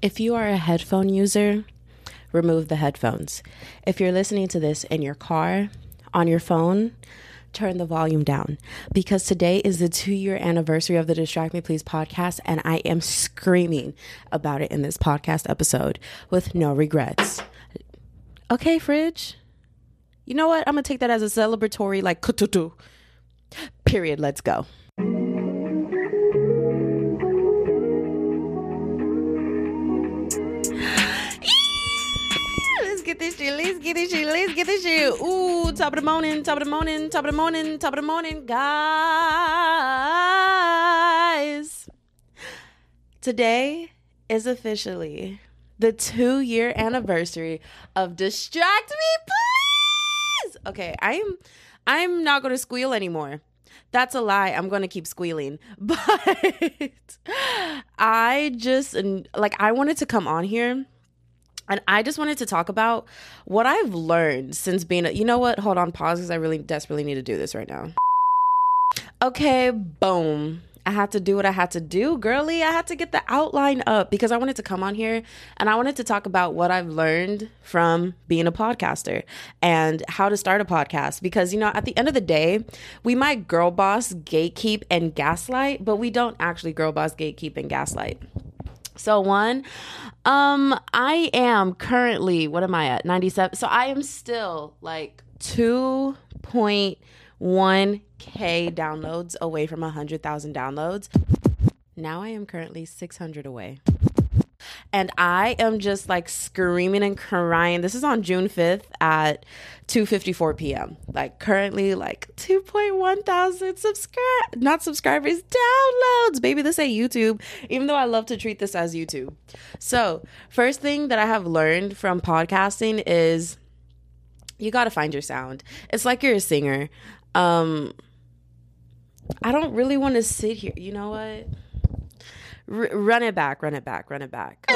If you are a headphone user, remove the headphones. If you're listening to this in your car, on your phone, turn the volume down because today is the two year anniversary of the Distract Me Please podcast, and I am screaming about it in this podcast episode with no regrets. Okay, Fridge. You know what? I'm gonna take that as a celebratory, like, kututu. Period. Let's go. Get this shit. Let's get this shit. Let's get this shit. Ooh, top of the morning, top of the morning, top of the morning, top of the morning, guys. Today is officially the two year anniversary of Distract Me, please. Okay, I'm I'm not gonna squeal anymore. That's a lie. I'm going to keep squealing. But I just, like, I wanted to come on here and I just wanted to talk about what I've learned since being a, you know what? Hold on, pause because I really desperately need to do this right now. Okay, boom. I had to do what I had to do, girly. I had to get the outline up because I wanted to come on here and I wanted to talk about what I've learned from being a podcaster and how to start a podcast. Because, you know, at the end of the day, we might girl boss, gatekeep, and gaslight, but we don't actually girl boss, gatekeep, and gaslight. So one, um, I am currently what am I at? 97. So I am still like 2.1k downloads away from 100,000 downloads. Now I am currently 600 away. And I am just like screaming and crying. This is on June 5th at 2:54 p.m. Like currently like 2.1 thousand subscribe not subscribers, downloads. Baby, this ain't YouTube, even though I love to treat this as YouTube. So, first thing that I have learned from podcasting is you got to find your sound. It's like you're a singer. Um I don't really want to sit here. You know what? R- run it back, run it back, run it back.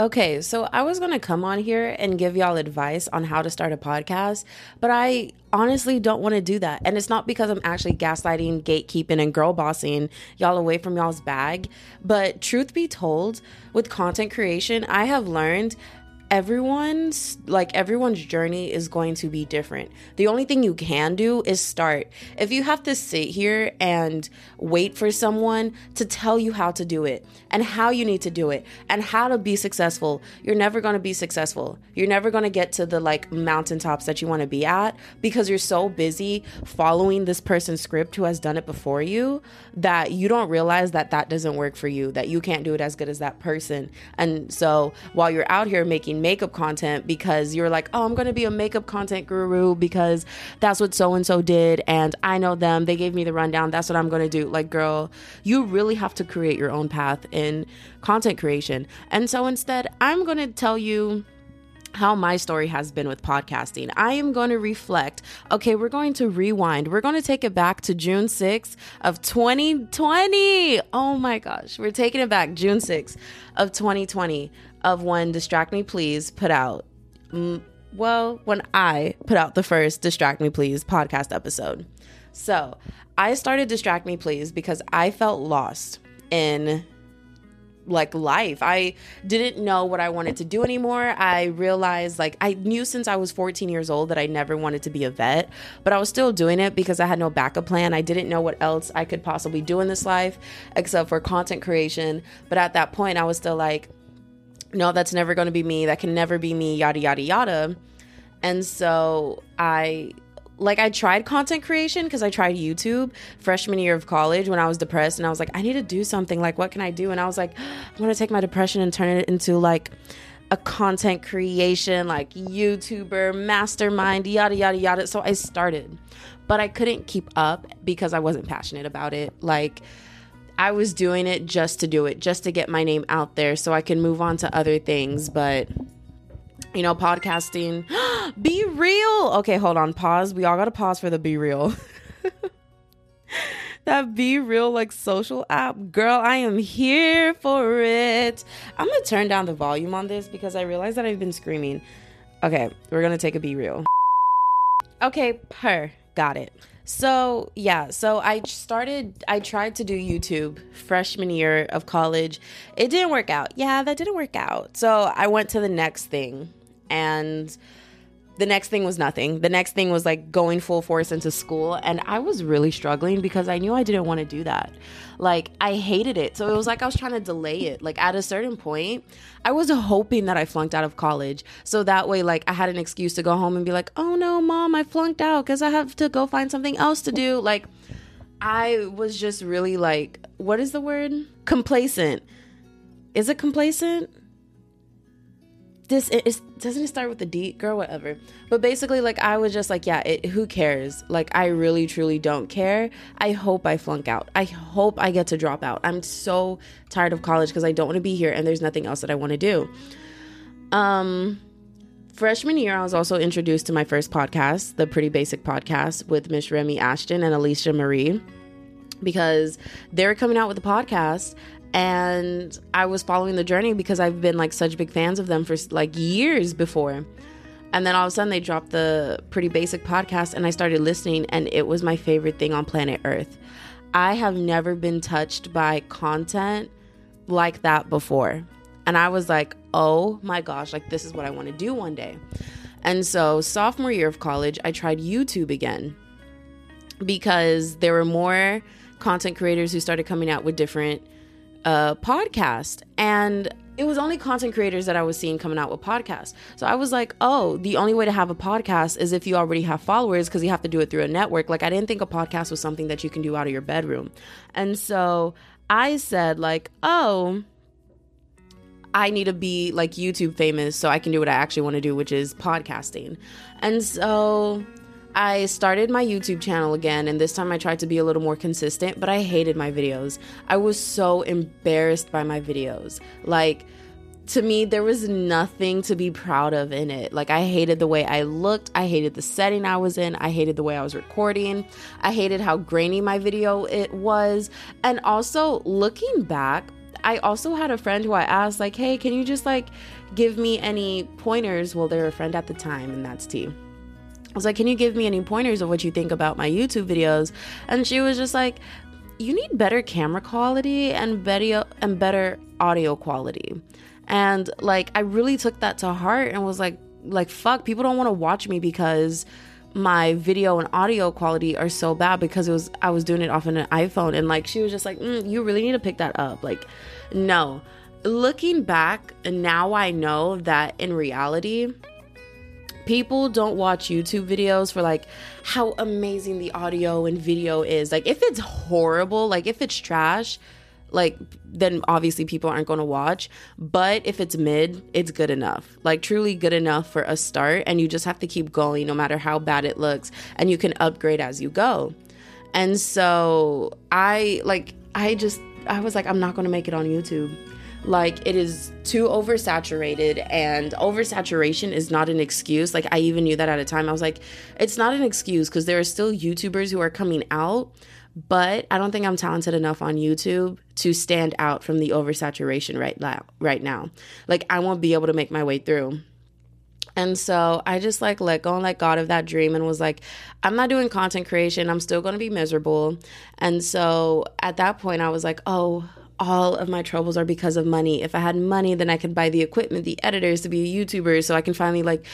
Okay, so I was gonna come on here and give y'all advice on how to start a podcast, but I honestly don't want to do that. And it's not because I'm actually gaslighting, gatekeeping, and girl bossing y'all away from y'all's bag. But truth be told, with content creation, I have learned everyone's like everyone's journey is going to be different. The only thing you can do is start. If you have to sit here and wait for someone to tell you how to do it and how you need to do it and how to be successful, you're never going to be successful. You're never going to get to the like mountaintops that you want to be at because you're so busy following this person's script who has done it before you that you don't realize that that doesn't work for you, that you can't do it as good as that person. And so while you're out here making makeup content because you're like, oh, I'm going to be a makeup content guru because that's what so and so did. And I know them. They gave me the rundown. That's what I'm going to do. Like, girl, you really have to create your own path in content creation. And so instead, I'm going to tell you how my story has been with podcasting. I am going to reflect. Okay, we're going to rewind. We're going to take it back to June 6th of 2020. Oh my gosh, we're taking it back June 6th of 2020 of when Distract Me Please put out well, when I put out the first Distract Me Please podcast episode. So, I started Distract Me Please because I felt lost in like life. I didn't know what I wanted to do anymore. I realized like I knew since I was 14 years old that I never wanted to be a vet, but I was still doing it because I had no backup plan. I didn't know what else I could possibly do in this life except for content creation. But at that point, I was still like, no, that's never going to be me. That can never be me, yada, yada, yada. And so I like I tried content creation because I tried YouTube freshman year of college when I was depressed and I was like, I need to do something. Like, what can I do? And I was like, I'm gonna take my depression and turn it into like a content creation, like YouTuber, mastermind, yada yada yada. So I started, but I couldn't keep up because I wasn't passionate about it. Like I was doing it just to do it, just to get my name out there so I can move on to other things. But, you know, podcasting, be real. Okay, hold on, pause. We all got to pause for the BeReal. that BeReal like social app girl i am here for it i'm gonna turn down the volume on this because i realize that i've been screaming okay we're gonna take a BeReal okay per got it so yeah so i started i tried to do youtube freshman year of college. It didn't work out. Yeah that didn't work out. So i went to the next thing. And the next thing was nothing. The next thing was like going full force into school. And I was really struggling because I knew I didn't want to do that. Like, I hated it. So it was like I was trying to delay it. Like, at a certain point, I was hoping that I flunked out of college. So that way, like, I had an excuse to go home and be like, oh no, mom, I flunked out because I have to go find something else to do. Like, I was just really like, what is the word? Complacent. Is it complacent? This is doesn't it start with the D? Girl whatever. But basically like I was just like yeah it, who cares? Like I really truly don't care. I hope I flunk out. I hope I get to drop out. I'm so tired of college because I don't want to be here and there's nothing else that I want to do. Um freshman year I was also introduced to my first podcast the pretty basic podcast with Miss Remi Ashten and Alisha Marie because they're coming out with a podcast and I was following the journey because I've been like such big fans of them for like years before. And then all of a sudden they dropped the pretty basic podcast and I started listening and it was my favorite thing on planet Earth. I have never been touched by content like that before. And I was like, "Oh my gosh, like this is what I want to do one day." And so, sophomore year of college, I tried YouTube again because there were more content creators who started coming out with different a podcast and it was only content creators that I was seeing coming out with podcasts. So I was like, oh, the only way to have a podcast is if you already have followers because you have to do it through a network. Like I didn't think a podcast was something that you can do out of your bedroom. And so I said like, oh, I need to be like YouTube famous so I can do what I actually want to do, which is podcasting. And so I started my YouTube channel again, and this time I tried to be a little more consistent, but I hated my videos. I was so embarrassed by my videos. Like, to me, there was nothing to be proud of in it. Like, I hated the way I looked. I hated the setting I was in. I hated the way I was recording. I hated how grainy my video it was. And also, looking back, I also had a friend who I asked, like, hey, can you just like give me any pointers? Well, they're a friend at the time, and that's T. I was like, Can you give me any pointers of what you think about my YouTube videos? And she was just like, You need better camera quality and video and better audio quality. And like I really took that to heart and was like like fuck, people don't want to watch me because my video and audio quality are so bad because it was I was doing it off an iPhone and like she was just like mm, you really need to pick that up like no looking back now I know that in reality people don't watch YouTube videos for like how amazing the audio and video is. Like if it's horrible, like if it's trash, like then obviously people aren't going to watch, but if it's mid, it's good enough. Like truly good enough for a start and you just have to keep going no matter how bad it looks and you can upgrade as you go. And so I like I just I was like I'm not going to make it on YouTube like it is too oversaturated and oversaturation is not an excuse like i even knew that at a time i was like it's not an excuse because there are still youtubers who are coming out but i don't think i'm talented enough on youtube to stand out from the oversaturation right now right now like i won't be able to make my way through and so I just like let go and let God of that dream and was like, I'm not doing content creation. I'm still going to be miserable. And so at that point, I was like, oh, all of my troubles are because of money. If I had money, then I could buy the equipment, the editors to be a YouTuber so I can finally like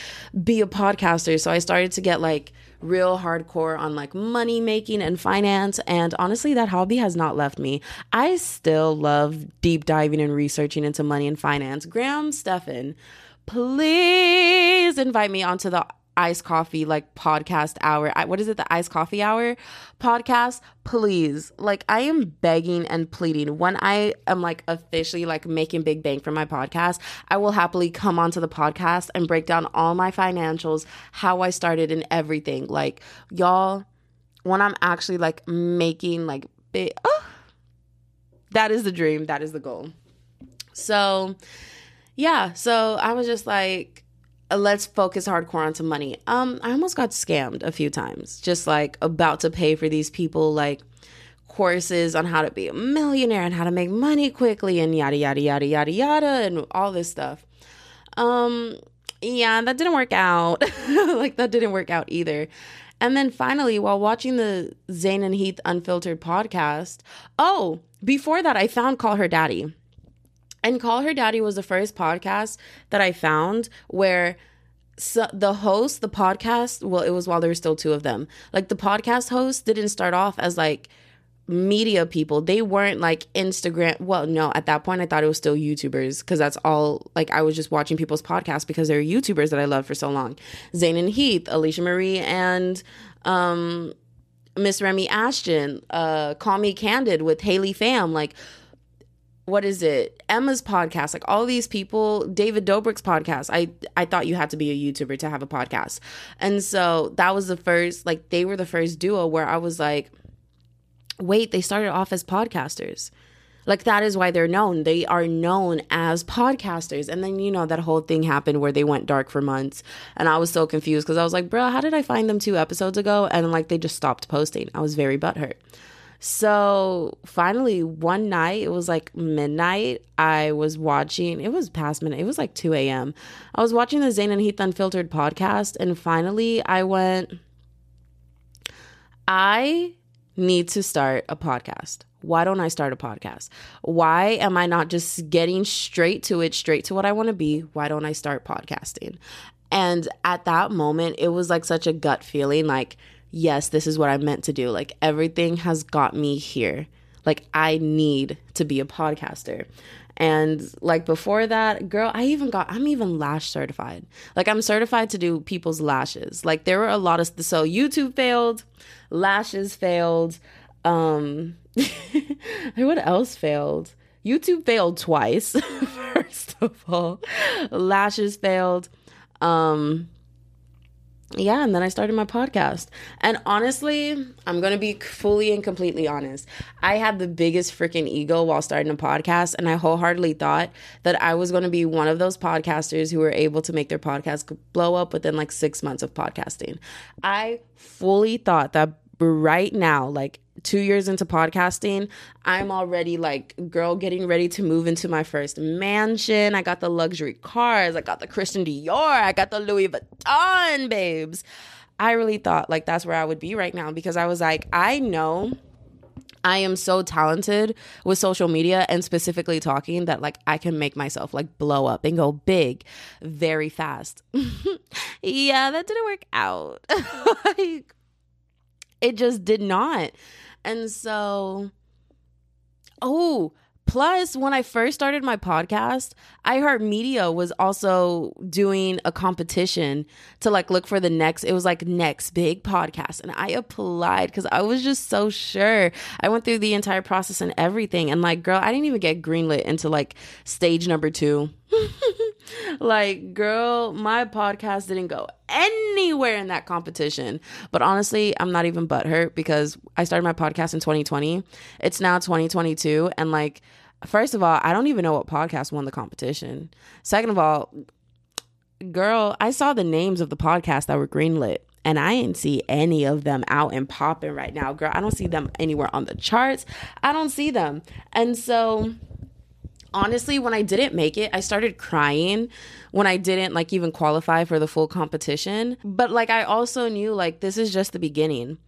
be a podcaster. So I started to get like real hardcore on like money making and finance. And honestly, that hobby has not left me. I still love deep diving and researching into money and finance. Graham Stephan, please invite me onto the iced coffee like podcast hour. What is it? The iced coffee hour podcast. Please, like I am begging and pleading. When I am like officially like making big bank for my podcast, I will happily come onto the podcast and break down all my financials, how I started and everything. Like y'all, when I'm actually like making like big. Oh, ah, that is the dream. That is the goal. So, yeah. So I was just like, let's focus hardcore on some money. Um, I almost got scammed a few times, just like about to pay for these people like courses on how to be a millionaire and how to make money quickly and yada yada yada yada yada and all this stuff. Um, yeah, that didn't work out. like that didn't work out either. And then finally, while watching the Zane and Heath Unfiltered podcast, oh, before that, I found Call Her Daddy. And Call Her Daddy was the first podcast that I found where so the host, the podcast, well, it was while there were still two of them. Like the podcast host didn't start off as like media people. They weren't like Instagram. Well, no, at that point I thought it was still YouTubers because that's all like I was just watching people's podcasts because they're YouTubers that I loved for so long. Zane and Heath, Alisha Marie and um Miss Remi Ashten, uh Call Me Candid with Haley Pham, like what is it? Emma's podcast like all these people david dobrik's podcast. I i thought you had to be a youtuber to have a podcast. And so that was the first like they were the first duo where i was like wait they started off as podcasters. Like that is why they're known. They are known as podcasters. And then you know that whole thing happened where they went dark for months. And i was so confused because i was like bro how did i find them two episodes ago? And like they just stopped posting. I was very butthurt so finally, one night, it was like midnight. I was watching, it was past midnight, it was like 2 a.m. I was watching the Zane and Heath Unfiltered podcast, and finally, I went, I need to start a podcast. Why don't I start a podcast? Why am I not just getting straight to it, straight to what I want to be? Why don't I start podcasting? And at that moment, it was like such a gut feeling like, yes, this is what I'm meant to do. Like everything has got me here. Like I need to be a podcaster. And like before that, girl, I even got, I'm even lash certified. Like I'm certified to do people's lashes. Like there were a lot of, so YouTube failed, lashes failed. Um, what else failed? YouTube failed twice, first of all. Lashes failed. Um, yeah, and then I started my podcast. And honestly, I'm going to be fully and completely honest. I had the biggest freaking ego while starting a podcast, and I wholeheartedly thought that I was going to be one of those podcasters who were able to make their podcast blow up within like six months of podcasting. I fully thought that right now, like two years into podcasting, I'm already like, girl, getting ready to move into my first mansion. I got the luxury cars. I got the Christian Dior. I got the Louis Vuitton, babes. I really thought like that's where I would be right now because I was like, I know I am so talented with social media and specifically talking that like I can make myself like blow up and go big very fast. yeah, that didn't work out. like it just did not. And so, oh, plus when I first started my podcast, iHeartMedia was also doing a competition to like look for the next, it was like next big podcast. And I applied because I was just so sure. I went through the entire process and everything. And like, girl, I didn't even get greenlit into like stage number two. like, girl, my podcast didn't go anywhere in that competition. But honestly, I'm not even butthurt because I started my podcast in 2020. It's now 2022. And like, first of all, I don't even know what podcast won the competition. Second of all, girl, I saw the names of the podcasts that were greenlit. And I didn't see any of them out and popping right now. Girl, I don't see them anywhere on the charts. I don't see them. And so honestly, when I didn't make it, I started crying when I didn't like even qualify for the full competition. But like, I also knew like this is just the beginning.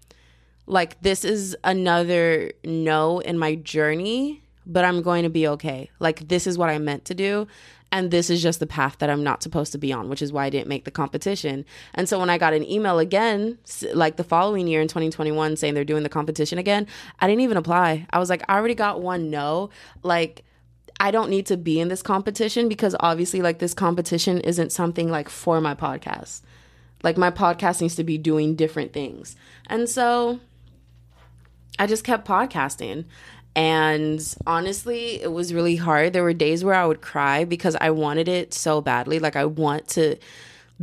Like, this is another no in my journey, but I'm going to be okay. Like, this is what I meant to do. And this is just the path that I'm not supposed to be on, which is why I didn't make the competition. And so when I got an email again, like the following year in 2021, saying they're doing the competition again, I didn't even apply. I was like, I already got one no. Like, I don't need to be in this competition because obviously, like, this competition isn't something like for my podcast. Like, my podcast needs to be doing different things. And so I just kept podcasting. And honestly, it was really hard. There were days where I would cry because I wanted it so badly. Like, I want to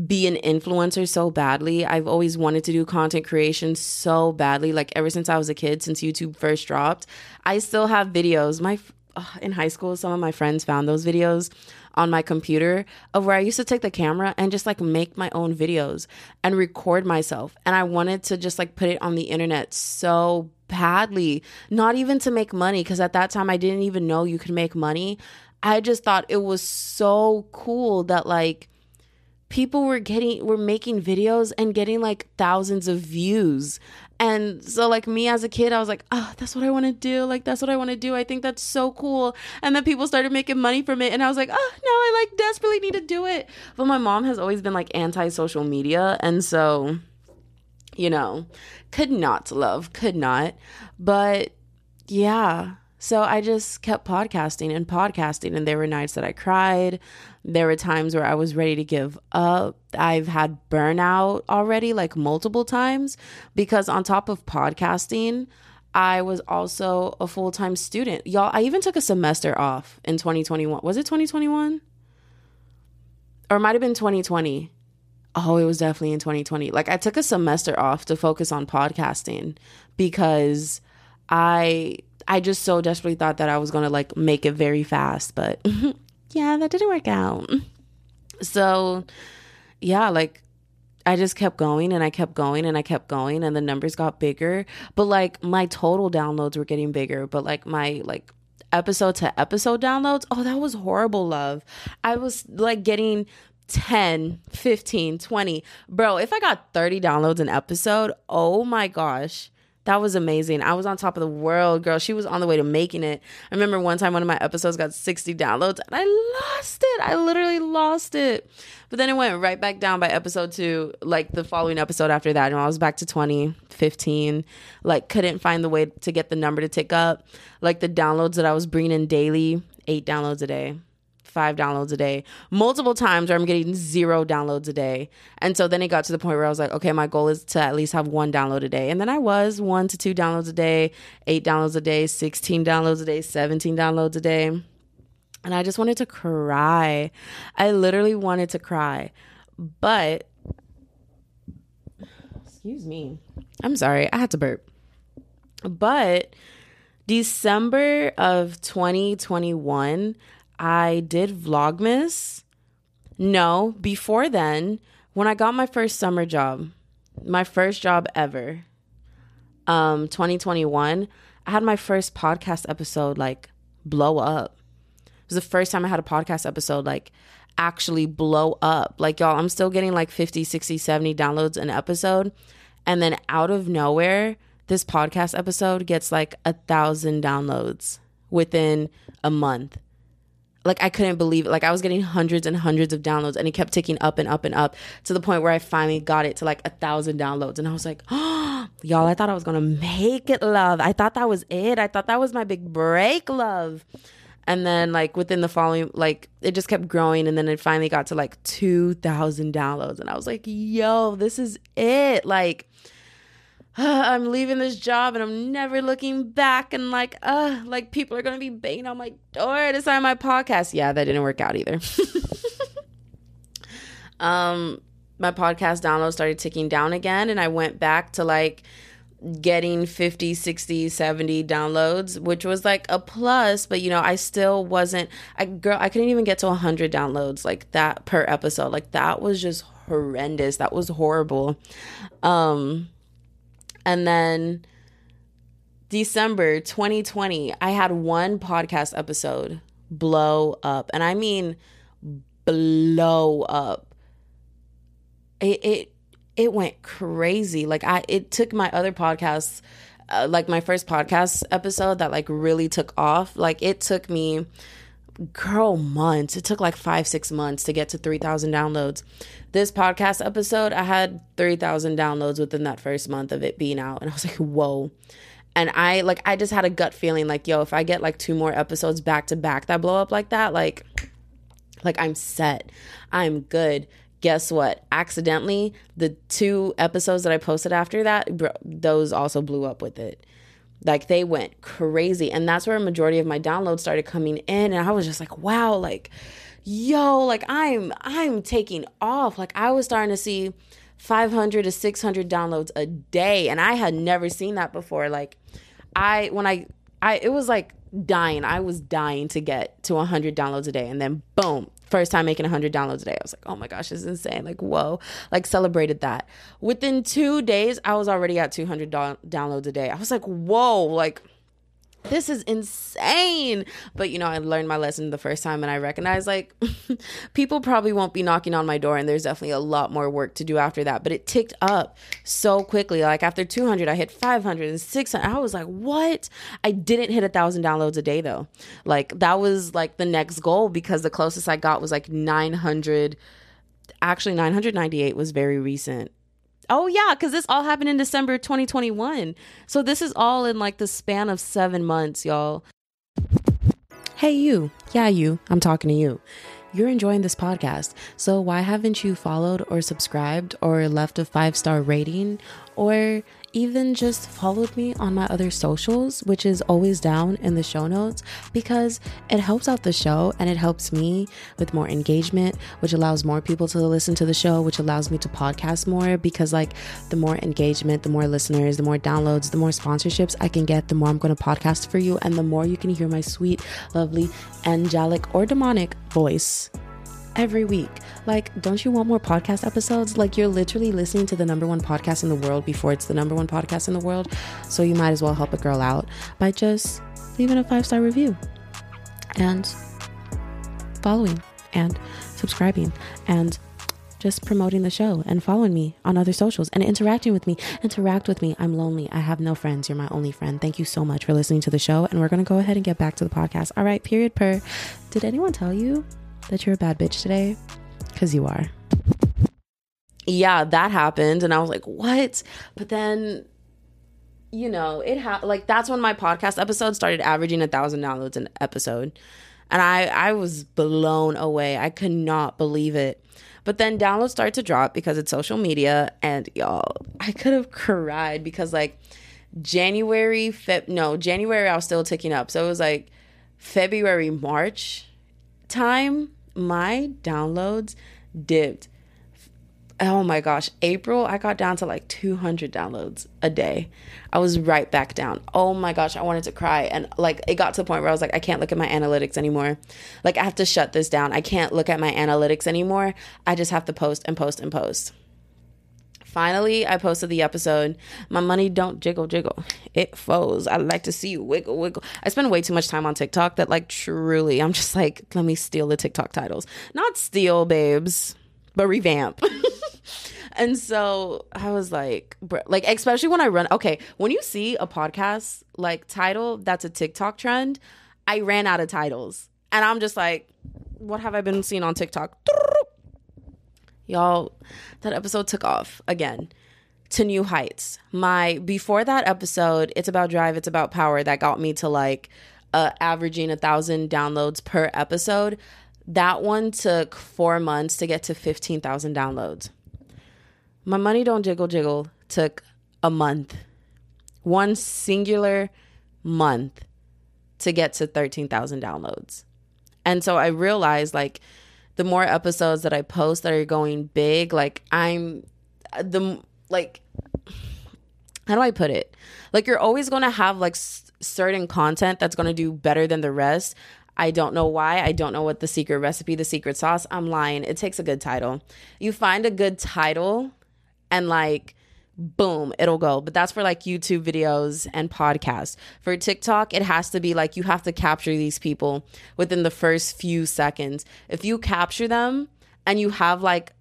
be an influencer so badly. I've always wanted to do content creation so badly. Like ever since I was a kid, since YouTube first dropped, I still have videos. My Uh, in high school, some of my friends found those videos on my computer of where I used to take the camera and just like make my own videos and record myself. And I wanted to just like put it on the internet so badly, not even to make money, because at that time I didn't even know you could make money. I just thought it was so cool that like people were getting were making videos and getting like thousands of views and so like me as a kid i was like oh that's what i want to do. Like that's what i want to do. I think that's so cool. And then people started making money from it and i was like ah, oh now i like desperately need to do it. But my mom has always been like anti social media and so you know could not love could not. But yeah so I just kept podcasting and podcasting, and there were nights that I cried. There were times where I was ready to give up. I've had burnout already, like multiple times, because on top of podcasting, I was also a full time student. Y'all, I even took a semester off in 2021. Was it 2021? Or it might have been 2020. Oh, it was definitely in 2020. Like, I took a semester off to focus on podcasting because I I just so desperately thought that I was gonna like make it very fast, but yeah, that didn't work out. So yeah, like I just kept going and I kept going and I kept going and the numbers got bigger. But like my total downloads were getting bigger, but like my like episode to episode downloads, oh that was horrible love. I was like getting 10, 15, 20. Bro, if I got 30 downloads an episode, oh my gosh that was amazing. I was on top of the world, girl. She was on the way to making it. I remember one time one of my episodes got 60 downloads and I lost it. I literally lost it. But then it went right back down by episode two, like the following episode after that. And I was back to 20, 15. Like, couldn't find the way to get the number to tick up. Like, the downloads that I was bringing in daily, eight downloads a day five downloads a day, multiple times where I'm getting zero downloads a day. And so then it got to the point where I was like, okay, my goal is to at least have one download a day. And then I was one to two downloads a day, eight downloads a day, 16 downloads a day, 17 downloads a day. And I just wanted to cry. I literally wanted to cry. But, excuse me. I'm sorry. I had to burp. But December of 2021, I did Vlogmas. No, before then, when I got my first summer job, my first job ever, um, 2021, I had my first podcast episode like blow up. It was the first time I had a podcast episode like actually blow up. Like, y'all, I'm still getting like 50, 60, 70 downloads an episode. And then out of nowhere, this podcast episode gets like a thousand downloads within a month like I couldn't believe it. Like I was getting hundreds and hundreds of downloads and it kept ticking up and up and up to the point where I finally got it to like a thousand downloads. And I was like, oh, y'all, I thought I was gonna make it love. I thought that was it. I thought that was my big break love. And then like within the following like it just kept growing and then it finally got to like 2000 downloads and I was like, "Yo, this is it." Like I'm leaving this job and I'm never looking back and like uh like people are gonna be banging on my door to sign my podcast. Yeah, that didn't work out either. um my podcast download started ticking down again and I went back to like getting 50, 60, 70 downloads, which was like a plus, but you know, I still wasn't I girl I couldn't even get to 100 downloads like that per episode. Like that was just horrendous. That was horrible. Um and then December 2020, I had one podcast episode blow up. And I mean blow up. It it it went crazy. Like I it took my other podcasts uh, like my first podcast episode that like really took off. Like it took me girl months. It took like 5 6 months to get to 3000 downloads this podcast episode, I had 3,000 downloads within that first month of it being out. And I was like, whoa. And I like, I just had a gut feeling like, yo, if I get like two more episodes back to back that blow up like that, like, like I'm set. I'm good. Guess what? Accidentally, the two episodes that I posted after that, bro, those also blew up with it. Like they went crazy. And that's where a majority of my downloads started coming in. And I was just like, wow, like, yo, like I'm I'm taking off. Like I was starting to see 500 to 600 downloads a day and I had never seen that before. Like I when I I it was like dying. I was dying to get to 100 downloads a day and then boom, first time making 100 downloads a day. I was like, "Oh my gosh, this is insane." Like, whoa. Like celebrated that. Within 2 days, I was already at 200 do- downloads a day. I was like, "Whoa." Like this is insane. But you know, I learned my lesson the first time and I recognized like people probably won't be knocking on my door and there's definitely a lot more work to do after that. But it ticked up so quickly. Like after 200, I hit 500 and 600. I was like, what? I didn't hit a thousand downloads a day though. Like that was like the next goal because the closest I got was like 900. Actually, 998 was very recent. Oh yeah, because this all happened in December 2021. So this is all in like the span of seven months, y'all. Hey you, yeah you, I'm talking to you. You're enjoying this podcast, so why haven't you followed or subscribed or left a five star rating or even just followed me on my other socials, which is always down in the show notes, because it helps out the show and it helps me with more engagement, which allows more people to listen to the show, which allows me to podcast more. Because, like, the more engagement, the more listeners, the more downloads, the more sponsorships I can get, the more I'm going to podcast for you, and the more you can hear my sweet, lovely, angelic, or demonic voice every week. Like, don't you want more podcast episodes? Like, you're literally listening to the number one podcast in the world before it's the number one podcast in the world. So, you might as well help a girl out by just leaving a five star review and following and subscribing and just promoting the show and following me on other socials and interacting with me. Interact with me. I'm lonely. I have no friends. You're my only friend. Thank you so much for listening to the show. And we're going to go ahead and get back to the podcast. All right, period per. Did anyone tell you that you're a bad bitch today? Because you are. Yeah, that happened. And I was like, what? But then, you know, it ha- like that's when my podcast episode started averaging a thousand downloads an episode. And I, I was blown away. I could not believe it. But then downloads start to drop because it's social media. And y'all, I could have cried because like January, Feb, no, January, I was still ticking up. So it was like February, March time my downloads dipped. Oh my gosh, April, I got down to like 200 downloads a day. I was right back down. Oh my gosh, I wanted to cry. And like, it got to the point where I was like, I can't look at my analytics anymore. Like, I have to shut this down. I can't look at my analytics anymore. I just have to post and post and post. Finally, I posted the episode. My money don't jiggle jiggle. It foes. I like to see you wiggle wiggle. I spend way too much time on TikTok that like truly I'm just like, let me steal the TikTok titles. Not steal, babes, but revamp. and so I was like, bro, like especially when I run. Okay, when you see a podcast like title that's a TikTok trend, I ran out of titles, and I'm just like, what have I been seeing on TikTok? Y'all, that episode took off again to new heights. My before that episode, it's about drive, it's about power that got me to like uh, averaging a thousand downloads per episode. That one took four months to get to 15,000 downloads. My money don't jiggle jiggle took a month, one singular month to get to 13,000 downloads. And so I realized like the more episodes that I post that are going big, like I'm the like how do I put it? Like you're always going to have like s- certain content that's going to do better than the rest. I don't know why. I don't know what the secret recipe, the secret sauce. I'm lying. It takes a good title. You find a good title and like boom, it'll go. But that's for like YouTube videos and podcasts. For TikTok, it has to be like you have to capture these people within the first few seconds. If you capture them and you have like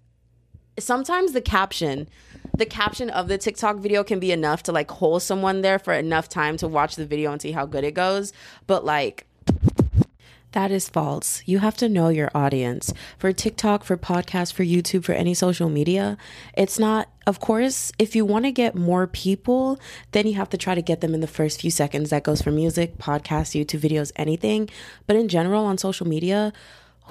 sometimes the caption the caption of the TikTok video can be enough to like hold someone there for enough time to watch the video and see how good it goes. But like that is false. You have to know your audience. For TikTok, for podcast, for YouTube, for any social media, it's not, of course, if you want to get more people, then you have to try to get them in the first few seconds. That goes for music, podcasts, YouTube videos, anything. But in general, on social media,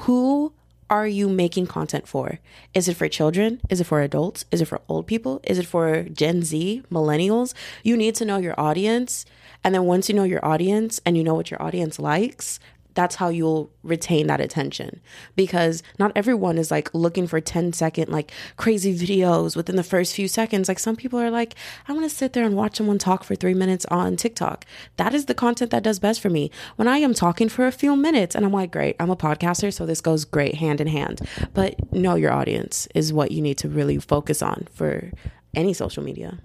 who are you making content for? Is it for children? Is it for adults? Is it for old people? Is it for Gen Z, millennials? You need to know your audience. And then once you know your audience and you know what your audience likes, that's how you'll retain that attention. Because not everyone is like looking for 10 second like crazy videos within the first few seconds. Like some people are like i want to sit there and watch someone talk for 3 minutes on TikTok. That is the content that does best for me. When i am talking for a few minutes and i'm like great i'm a podcaster so this goes great hand in hand. But know your audience is what you need to really focus on for any social media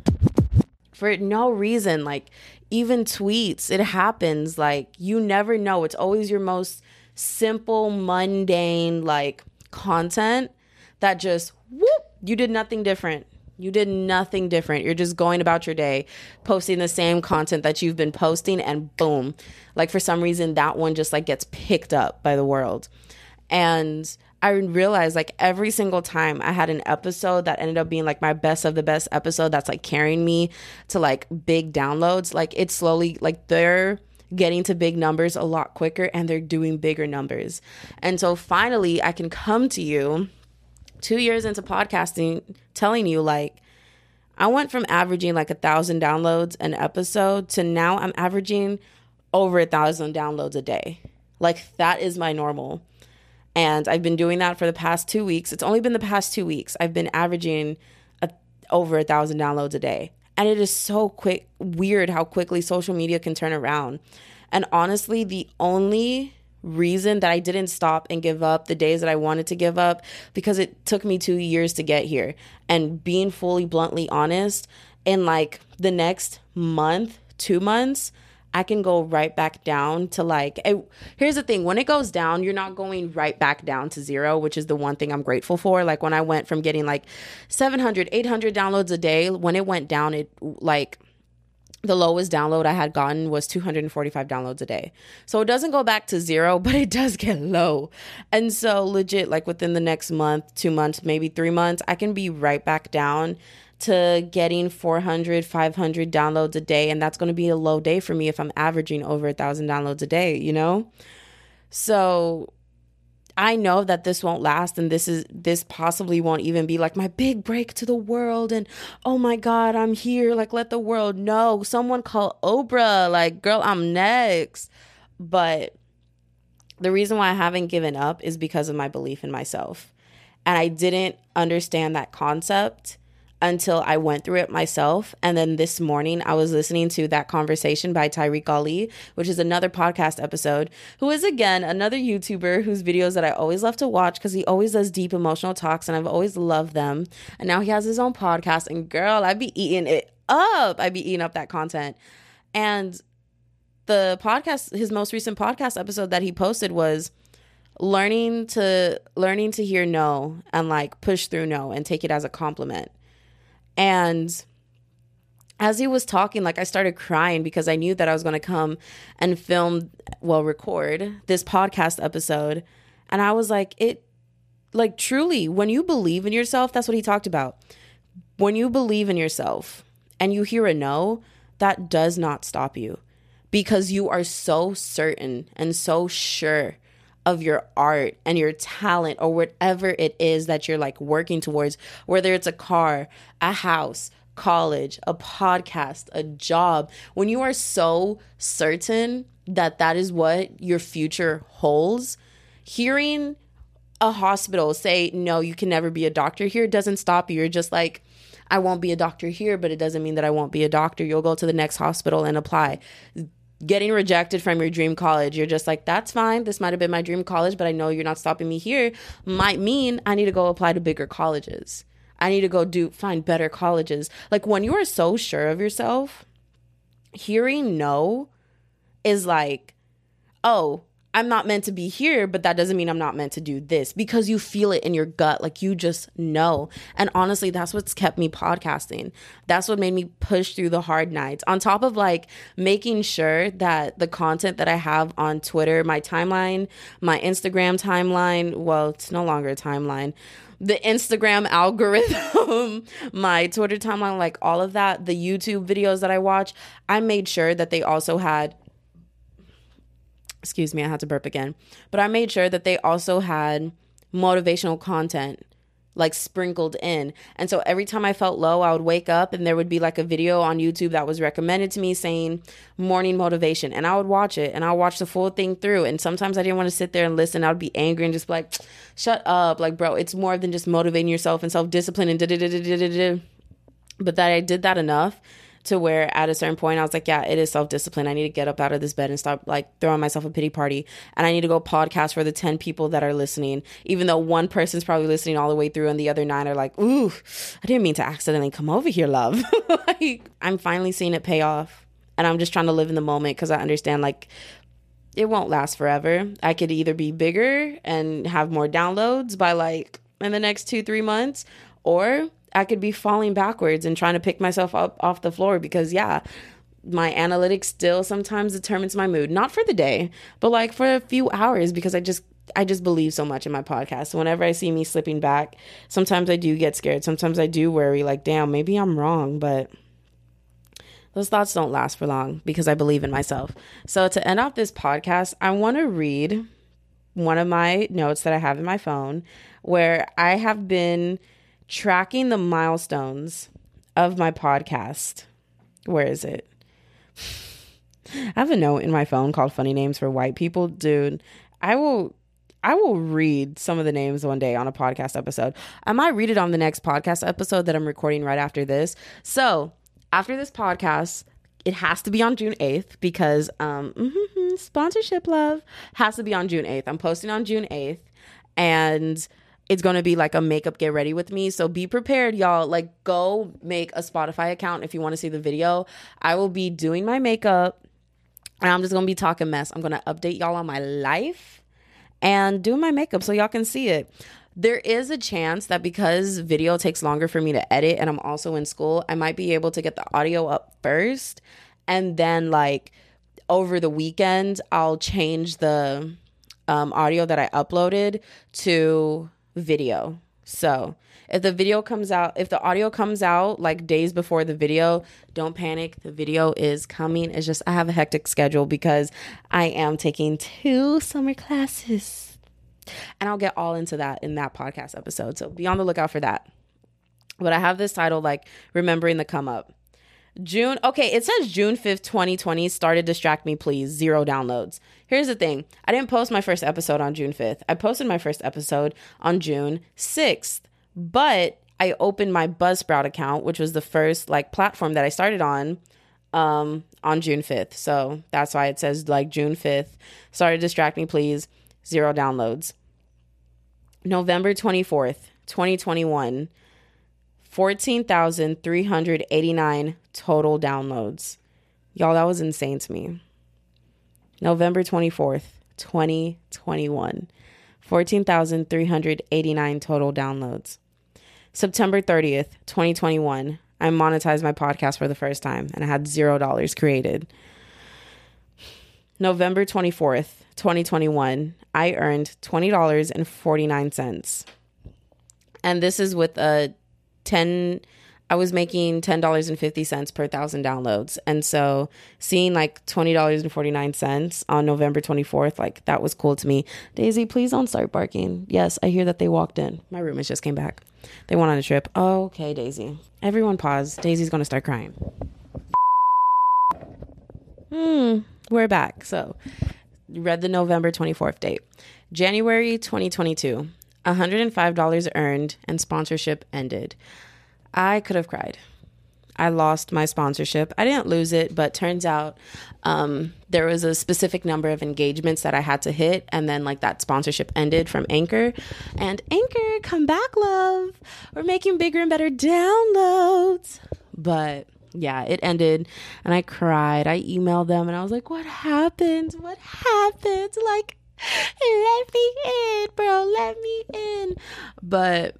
for no reason like even tweets, it happens. Like, you never know. It's always your most simple, mundane, like content that just whoop, you did nothing different. You did nothing different. You're just going about your day, posting the same content that you've been posting, and boom. Like, for some reason, that one just like gets picked up by the world. And I realized like every single time I had an episode that ended up being like my best of the best episode that's like carrying me to like big downloads, like it's slowly like they're getting to big numbers a lot quicker and they're doing bigger numbers. And so finally I can come to you 2 years into podcasting telling you like I went from averaging like a thousand downloads an episode to now I'm averaging over a thousand downloads a day. Like that is my normal. And I've been doing that for the past two weeks. It's only been the past two weeks. I've been averaging a, over a thousand downloads a day. And it is so quick, weird how quickly social media can turn around. And honestly, the only reason that I didn't stop and give up the days that I wanted to give up because it took me two years to get here. And being fully bluntly honest, in like the next month, two months, I can go right back down to like, it, here's the thing when it goes down, you're not going right back down to zero, which is the one thing I'm grateful for. Like when I went from getting like 700, 800 downloads a day, when it went down, it like, the lowest download I had gotten was 245 downloads a day. So it doesn't go back to zero, but it does get low. And so, legit, like within the next month, two months, maybe three months, I can be right back down to getting 400 500 downloads a day and that's going to be a low day for me if i'm averaging over a thousand downloads a day you know? So i know that this won't last and this is this possibly won't even be like my big break to the world and oh my god i'm here like let the world know. Someone call oprah like girl i'm next. But the reason why i haven't given up is because of my belief in myself. And i didn't understand that concept until I went through it myself. And then this morning, I was listening to that conversation by Tyreek Ali, which is another podcast episode, who is again another YouTuber whose videos that I always love to watch because he always does deep emotional talks and I've always loved them. And now he has his own podcast. And girl, I'd be eating it up. I'd be eating up that content. And the podcast, his most recent podcast episode that he posted was learning to learning to hear no and like push through no and take it as a compliment and as he was talking, like I started crying because I knew that I was going to come and film, well, record this podcast episode. And I was like, it, like, truly, when you believe in yourself, that's what he talked about. When you believe in yourself and you hear a no, that does not stop you because you are so certain and so sure of your art and your talent or whatever it is that you're like working towards, whether it's a car, a house, college, a podcast, a job, when you are so certain that that is what your future holds, hearing a hospital say, no, you can never be a doctor here doesn't stop you. You're just like, I won't be a doctor here, but it doesn't mean that I won't be a doctor. You'll go to the next hospital and apply getting rejected from your dream college, you're just like, that's fine. This might have been my dream college, but I know you're not stopping me here, might mean I need to go apply to bigger colleges. I need to go do find better colleges. Like when you are so sure of yourself, hearing no is like, oh, I'm not meant to be here, but that doesn't mean I'm not meant to do this because you feel it in your gut. Like you just know. And honestly, that's what's kept me podcasting. That's what made me push through the hard nights. On top of like making sure that the content that I have on Twitter, my timeline, my Instagram timeline, well, it's no longer a timeline. The Instagram algorithm, my Twitter timeline, like all of that, the YouTube videos that I watch, I made sure that they also had excuse me, I had to burp again. But I made sure that they also had motivational content like sprinkled in. And so every time I felt low, I would wake up and there would be like a video on YouTube that was recommended to me saying morning motivation. And I would watch it and I'll watch the full thing through. And sometimes I didn't want to sit there and listen. I would be angry and just be like, shut up. Like, bro, it's more than just motivating yourself and self discipline and da da da da da da. But that I did that enough to where at a certain point I was like, yeah, it is self discipline. I need to get up out of this bed and stop like throwing myself a pity party. And I need to go podcast for the 10 people that are listening, even though one person's probably listening all the way through and the other nine are like, ooh, I didn't mean to accidentally come over here, love. like, I'm finally seeing it pay off. And I'm just trying to live in the moment because I understand like it won't last forever. I could either be bigger and have more downloads by like in the next two, three months, or I could be falling backwards and trying to pick myself up off the floor because, yeah, my analytics still sometimes determines my mood. Not for the day, but like for a few hours because I just I just believe so much in my podcast. So whenever I see me slipping back, sometimes I do get scared. Sometimes I do worry like, damn, maybe I'm wrong, but those thoughts don't last for long because I believe in myself. So to end off this podcast, I want to read one of my notes that I have in my phone where I have been tracking the milestones of my podcast. Where is it? I have a note in my phone called Funny Names for White People. Dude, I will I will read some of the names one day on a podcast episode. I might read it on the next podcast episode that I'm recording right after this. So, after this podcast, it has to be on June 8th because um sponsorship love has to be on June 8th. I'm posting on June 8th and it's going to be like a makeup get ready with me. So be prepared, y'all. Like, go make a Spotify account if you want to see the video. I will be doing my makeup and I'm just going to be talking mess. I'm going to update y'all on my life and doing my makeup so y'all can see it. There is a chance that because video takes longer for me to edit and I'm also in school, I might be able to get the audio up first and then like over the weekend I'll change the um, audio that I uploaded to video. So if the video comes out, if the audio comes out like days before the video, don't panic. The video is coming. It's just I have a hectic schedule because I am taking two summer classes. And I'll get all into that in that podcast episode. So be on the lookout for that. But I have this title like Remembering the Come Up. June, okay, it says June 5th, 2020 started Distract Me Please, zero downloads. Here's the thing I didn't post my first episode on June 5th. I posted my first episode on June 6th, but I opened my Buzzsprout account, which was the first like platform that I started on um on June 5th. So that's why it says like June 5th. Started Distract Me Please, zero downloads. November 24th, 2021 14,389 total downloads. Y'all, that was insane to me. November 24th, 2021. 14,389 total downloads. September 30th, 2021. I monetized my podcast for the first time and I had zero dollars created. November 24th, 2021. I earned $20.49. And this is with a 10 I was making $10.50 per thousand downloads. And so seeing like $20.49 on November 24th, like that was cool to me. Daisy, please don't start barking. Yes, I hear that they walked in. My roommates just came back. They went on a trip. Okay, Daisy. Everyone pause. Daisy's going to start crying. Hmm, we're back. So, read the November 24th date. January 2022. $105 earned and sponsorship ended. I could have cried. I lost my sponsorship. I didn't lose it, but turns out um, there was a specific number of engagements that I had to hit, and then like that sponsorship ended from Anchor. And Anchor, come back, love. We're making bigger and better downloads. But yeah, it ended, and I cried. I emailed them, and I was like, "What happened? What happened? Like, let me in, bro. Let me in." But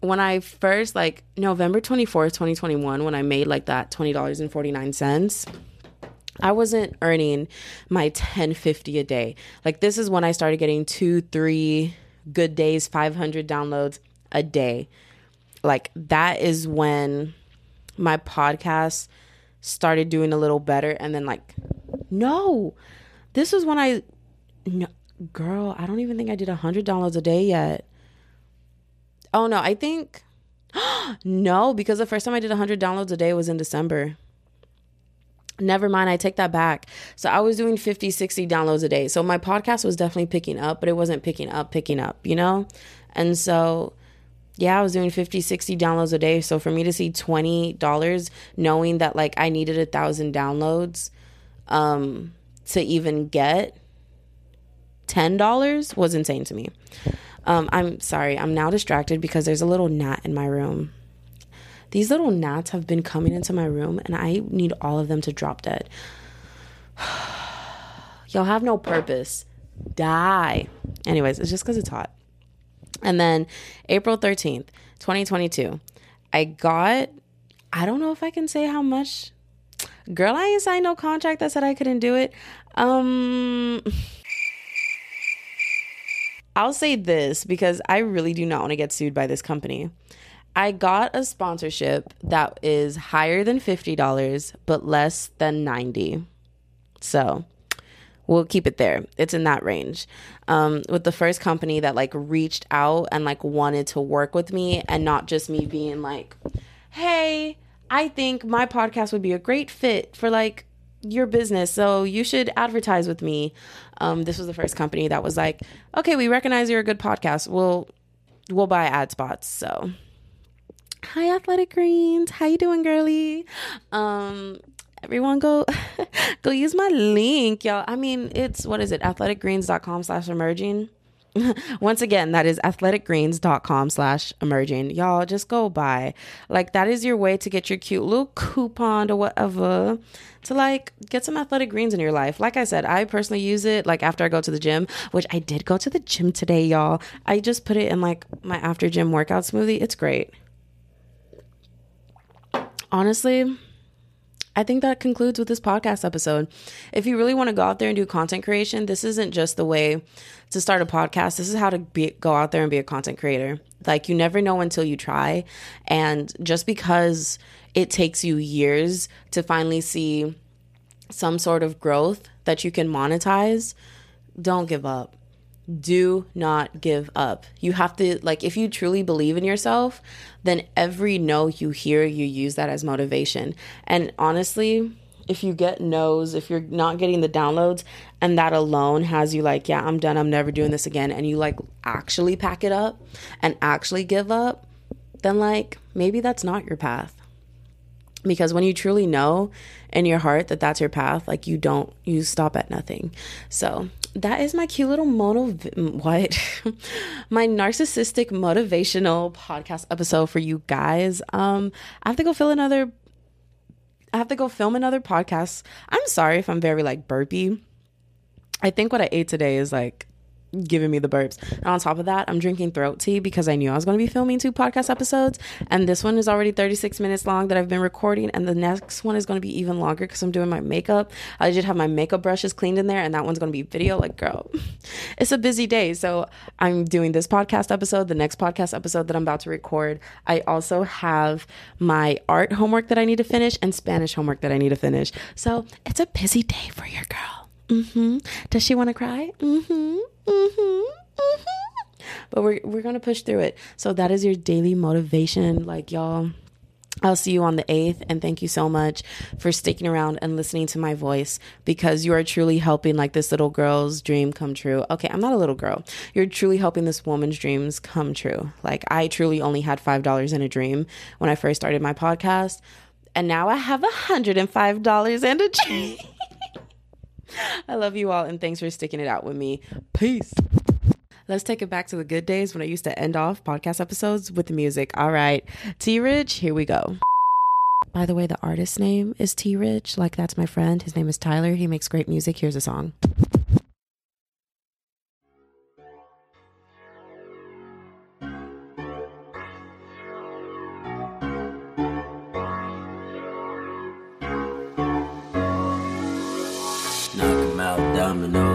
when I first like November 24th, 2021, when I made like that $20.49, I wasn't earning my 1050 a day. Like this is when I started getting 2 3 good days, 500 downloads a day. Like that is when my podcast started doing a little better and then like no. This is when I no, girl, I don't even think I did a 100 downloads a day yet Oh no, I think no, because the first time I did a 100 downloads a day was in December. Never mind, I take that back. So I was doing 50, 60 downloads a day. So my podcast was definitely picking up, but it wasn't picking up, picking up, you know? And so yeah, I was doing 50, 60 downloads a day. So for me to see $20 knowing that like I needed a thousand downloads um to even get $10 was insane to me. Um, I'm sorry, I'm now distracted because there's a little gnat in my room. These little gnats have been coming into my room and I need all of them to drop dead. Y'all have no purpose. Die. Anyways, it's just because it's hot. And then April 13th, 2022, I got, I don't know if I can say how much. Girl, I ain't signed no contract that said I couldn't do it. Um, I'll say this because I really do not want to get sued by this company. I got a sponsorship that is higher than $50 but less than 90. So, we'll keep it there. It's in that range. Um, with the first company that like reached out and like wanted to work with me and not just me being like, "Hey, I think my podcast would be a great fit for like your business, so you should advertise with me. Um, this was the first company that was like, okay, we recognize you're a good podcast. We'll we'll buy ad spots. So, hi, Athletic Greens. How you doing, girly? Um, everyone go go use my link, y'all. I mean, it's what is it? Athleticgreens.com slash emerging. Once again, that is athleticgreens.com slash emerging. Y'all just go buy. Like that is your way to get your cute little coupon or whatever to like get some athletic greens in your life. Like I said, I personally use it like after I go to the gym, which I did go to the gym today, y'all. I just put it in like my after gym workout smoothie. It's great. Honestly, I think that concludes with this podcast episode. If you really want to go out there and do content creation, this isn't just the way to start a podcast. This is how to be, go out there and be a content creator. Like you never know until you try. And just because it takes you years to finally see some sort of growth that you can monetize, don't give up do not give up. You have to, like, if you truly believe in yourself, then every no you hear, you use that as motivation. And honestly, if you get no's, if you're not getting the downloads, and that alone has you like, yeah, I'm done, I'm never doing this again, and you like actually pack it up and actually give up, then like maybe that's not your path because when you truly know in your heart that that's your path like you don't you stop at nothing so that is my cute little mono what? My narcissistic motivational podcast episode for you guys. Um i have to go fill another i have to go film another podcast. I'm sorry if i'm very like burpy. I think what i ate today is like giving me the burps. And on top of that, I'm drinking throat tea because I knew I was going to be filming two podcast episodes. And this one is already 36 minutes long that I've been recording. And the next one is going to be even longer because I'm doing my makeup. I just have my makeup brushes cleaned in there. And that one's going to be video. Like, girl, it's a busy day. So I'm doing this podcast episode, the next podcast episode that I'm about to record. I also have my art homework that I need to finish and Spanish homework that I need to finish. So it's a busy day for your girl. Mm-hmm. Does she want to cry? Mm-hmm. Mm-hmm. Mm-hmm. But we're we're gonna push through it. So that is your daily motivation. Like y'all. I'll see you on the 8th and thank you so much for sticking around and listening to my voice because you are truly helping like this little girl's dream come true. Okay, I'm not a little girl. You're truly helping this woman's dreams come true. Like I truly only had $5 in a dream when I first started my podcast and now I have $105 and a dream. I love you all and thanks for sticking it out with me. Peace. Let's take it back to the good days when I used to end off podcast episodes with the music. All right, T Rich, here we go. By the way, the artist's name is T Rich. Like, that's my friend. His name is Tyler. He makes great music. Here's a song.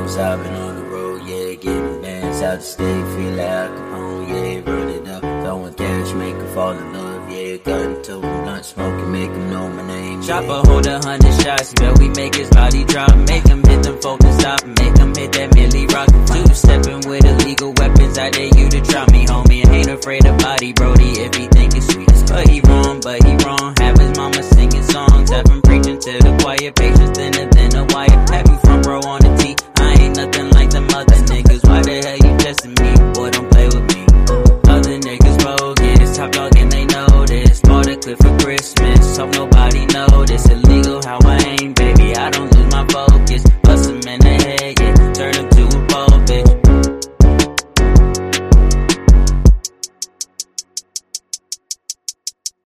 Dominoes. I've been on the road, yeah, getting bands out the state, feel like Al Capone, yeah, run it up, throwing cash, make her fall in love, yeah, gun to blunt smoking, make them know my name, Chopper hold a hundred shots, but we make his body drop. Make him hit them focus stop, make him hit that milli rock. Two stepping with illegal weapons, I dare you to try me, homie. Ain't afraid of body, Brody, if he think it's sweet. But he wrong, but he wrong. Have his mama singing songs, have him preaching to the choir. Patience thinner than a wire. Have you front row on the T. Ain't nothing like them other niggas. Why the hell you testing me? Boy, don't play with me. Other niggas rogue it's top dog and they know this. Bought a clip for Christmas, hope nobody noticed. Illegal how I aim, baby. I don't lose my focus. Bust him in the head, yeah. Turn him